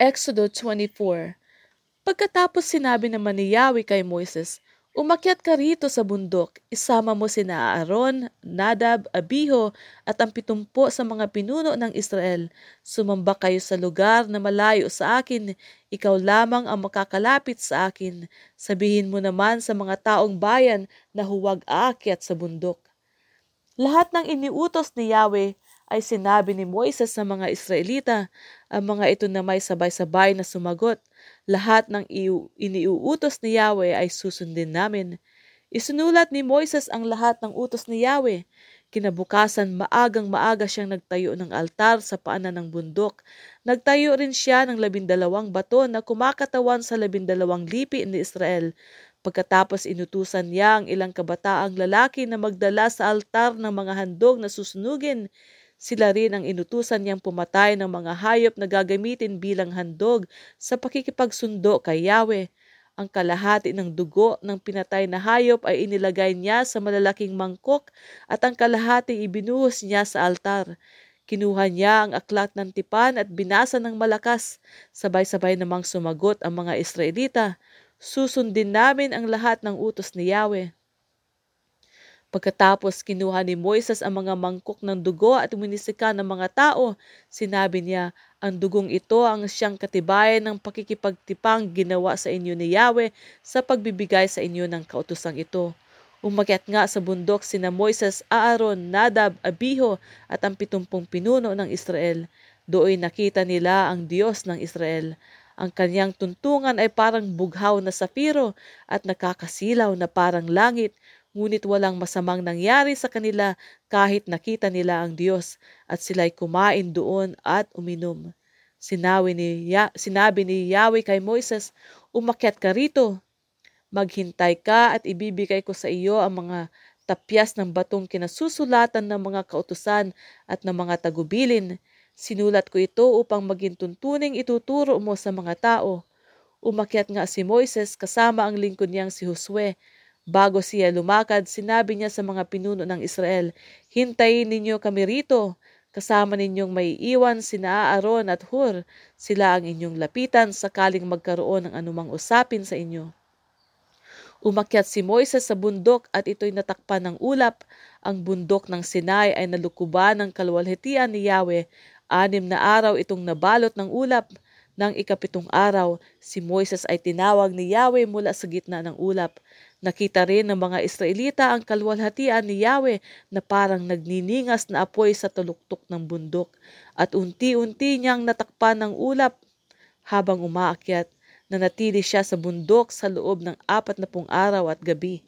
Exodo 24 Pagkatapos sinabi naman ni Yahweh kay Moises, Umakyat ka rito sa bundok, isama mo sina Aaron, Nadab, Abiho at ang pitumpo sa mga pinuno ng Israel. Sumamba kayo sa lugar na malayo sa akin, ikaw lamang ang makakalapit sa akin. Sabihin mo naman sa mga taong bayan na huwag aakyat sa bundok. Lahat ng iniutos ni Yahweh ay sinabi ni Moises sa mga Israelita. Ang mga ito na may sabay-sabay na sumagot. Lahat ng iniuutos ni Yahweh ay susundin namin. Isinulat ni Moises ang lahat ng utos ni Yahweh. Kinabukasan maagang maaga siyang nagtayo ng altar sa paanan ng bundok. Nagtayo rin siya ng labindalawang bato na kumakatawan sa labindalawang lipi ni Israel. Pagkatapos inutusan niya ang ilang kabataang lalaki na magdala sa altar ng mga handog na susunugin. Sila rin ang inutusan niyang pumatay ng mga hayop na gagamitin bilang handog sa pakikipagsundo kay Yahweh. Ang kalahati ng dugo ng pinatay na hayop ay inilagay niya sa malalaking mangkok at ang kalahati ibinuhos niya sa altar. Kinuha niya ang aklat ng tipan at binasa ng malakas. Sabay-sabay namang sumagot ang mga Israelita. Susundin namin ang lahat ng utos ni Yahweh. Pagkatapos kinuha ni Moises ang mga mangkok ng dugo at minisika ng mga tao, sinabi niya, ang dugong ito ang siyang katibayan ng pakikipagtipang ginawa sa inyo ni Yahweh sa pagbibigay sa inyo ng kautusang ito. Umakyat nga sa bundok sina Moises, Aaron, Nadab, Abiho at ang pitumpong pinuno ng Israel. Doon nakita nila ang Diyos ng Israel. Ang kanyang tuntungan ay parang bughaw na sapiro at nakakasilaw na parang langit ngunit walang masamang nangyari sa kanila kahit nakita nila ang Diyos at sila'y kumain doon at uminom. Sinabi ni, ya- sinabi ni Yahweh kay Moises, umakyat ka rito, maghintay ka at ibibigay ko sa iyo ang mga tapyas ng batong kinasusulatan ng mga kautusan at ng mga tagubilin. Sinulat ko ito upang maging tuntuning ituturo mo sa mga tao. Umakyat nga si Moises kasama ang lingkod niyang si Josue Bago siya lumakad, sinabi niya sa mga pinuno ng Israel, Hintayin ninyo kami rito. Kasama ninyong may iwan sina Aaron at Hur. Sila ang inyong lapitan sakaling magkaroon ng anumang usapin sa inyo. Umakyat si Moises sa bundok at ito'y natakpan ng ulap. Ang bundok ng Sinai ay nalukuban ng kalwalhatian ni Yahweh. Anim na araw itong nabalot ng ulap. Nang ikapitong araw, si Moises ay tinawag ni Yahweh mula sa gitna ng ulap. Nakita rin ng mga Israelita ang kalwalhatian ni Yahweh na parang nagniningas na apoy sa tuluktok ng bundok at unti-unti niyang natakpan ng ulap habang umaakyat. Nanatili siya sa bundok sa loob ng apat na pung araw at gabi.